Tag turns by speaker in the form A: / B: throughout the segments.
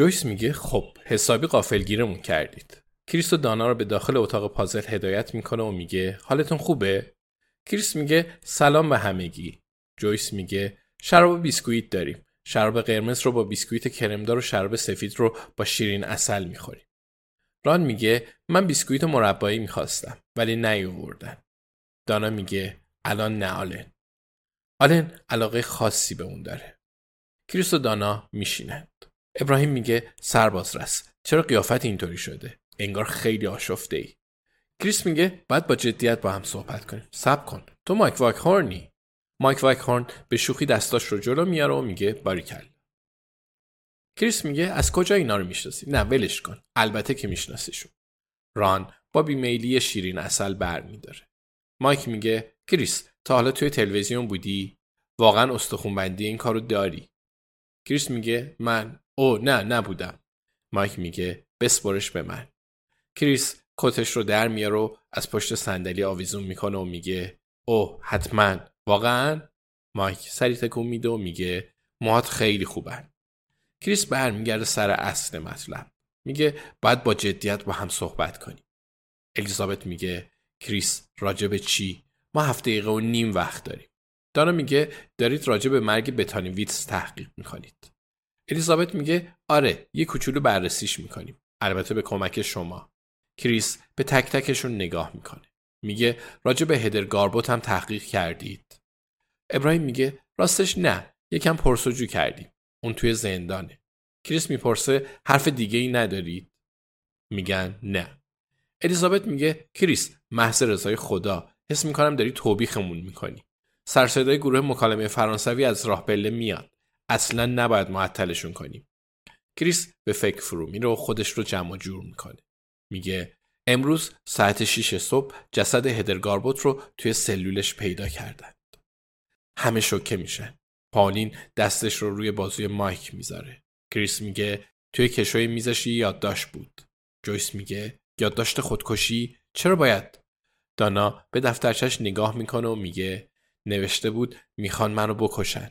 A: جویس میگه خب حسابی قافلگیرمون کردید. کریس و دانا رو به داخل اتاق پازل هدایت می‌کنه و میگه حالتون خوبه؟ کریس میگه سلام به همگی. جویس میگه شراب بیسکویت داریم. شراب قرمز رو با بیسکویت کرمدار و شراب سفید رو با شیرین اصل می‌خوریم. ران میگه من بیسکویت مربایی می‌خواستم ولی نیاوردن. دانا میگه الان نه آلن. آلن علاقه خاصی به اون داره. کریس و دانا میشینند. ابراهیم میگه سرباز رس چرا قیافت اینطوری شده؟ انگار خیلی آشفته ای. کریس میگه باید با جدیت با هم صحبت کنیم. سب کن. تو مایک واک هورنی. مایک واک هورن به شوخی دستاش رو جلو میاره و میگه باریکل. کریس میگه از کجا اینا رو می‌شناسی؟ نه ولش کن. البته که میشناسیشون. ران با بیمیلی شیرین اصل بر میداره. مایک میگه کریس تا حالا توی تلویزیون بودی؟ واقعا استخونبندی این کارو داری؟ کریس میگه من او نه نبودم. مایک میگه بسپرش به من. کریس کتش رو در میاره و از پشت صندلی آویزون می‌کنه و میگه اوه حتما. واقعا؟ مایک سری تکون میده و میگه موهات خیلی خوبن. کریس برمیگرده سر اصل مطلب. میگه باید با جدیت با هم صحبت کنیم. الیزابت میگه کریس راجب چی؟ ما هفته دقیقه و نیم وقت داریم. دانا میگه دارید راجع به مرگ بتانی ویتس تحقیق می‌کنید. الیزابت میگه آره یه کوچولو بررسیش می‌کنیم. البته به کمک شما. کریس به تک تکشون نگاه می‌کنه. میگه راجع به هدر گاربوت هم تحقیق کردید. ابراهیم میگه راستش نه یکم پرسجو کردیم. اون توی زندانه. کریس می‌پرسه حرف دیگه ای ندارید؟ میگن نه. الیزابت میگه کریس محض رضای خدا. حس می‌کنم داری توبیخمون می‌کنی. سرصدای گروه مکالمه فرانسوی از راه بله میاد. اصلا نباید معطلشون کنیم کریس به فکر فرو میره و خودش رو جمع جور می‌کنه میگه امروز ساعت 6 صبح جسد هدر گاربوت رو توی سلولش پیدا کردند. همه شوکه میشن. پالین دستش رو روی بازوی مایک می‌ذاره. کریس میگه توی کشوی میزش یادداشت بود. جویس میگه یادداشت خودکشی چرا باید؟ دانا به دفترچش نگاه می‌کنه و میگه نوشته بود می‌خوان منو بکشن.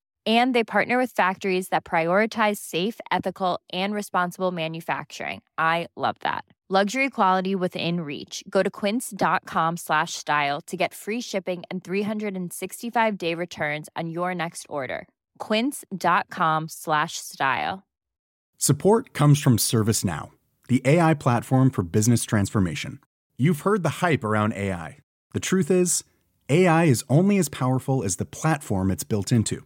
B: and they partner with factories that prioritize safe, ethical, and responsible manufacturing. I love that. Luxury quality within reach. Go to quince.com slash style to get free shipping and 365 day returns on your next order. Quince.com slash style.
C: Support comes from ServiceNow, the AI platform for business transformation. You've heard the hype around AI. The truth is, AI is only as powerful as the platform it's built into.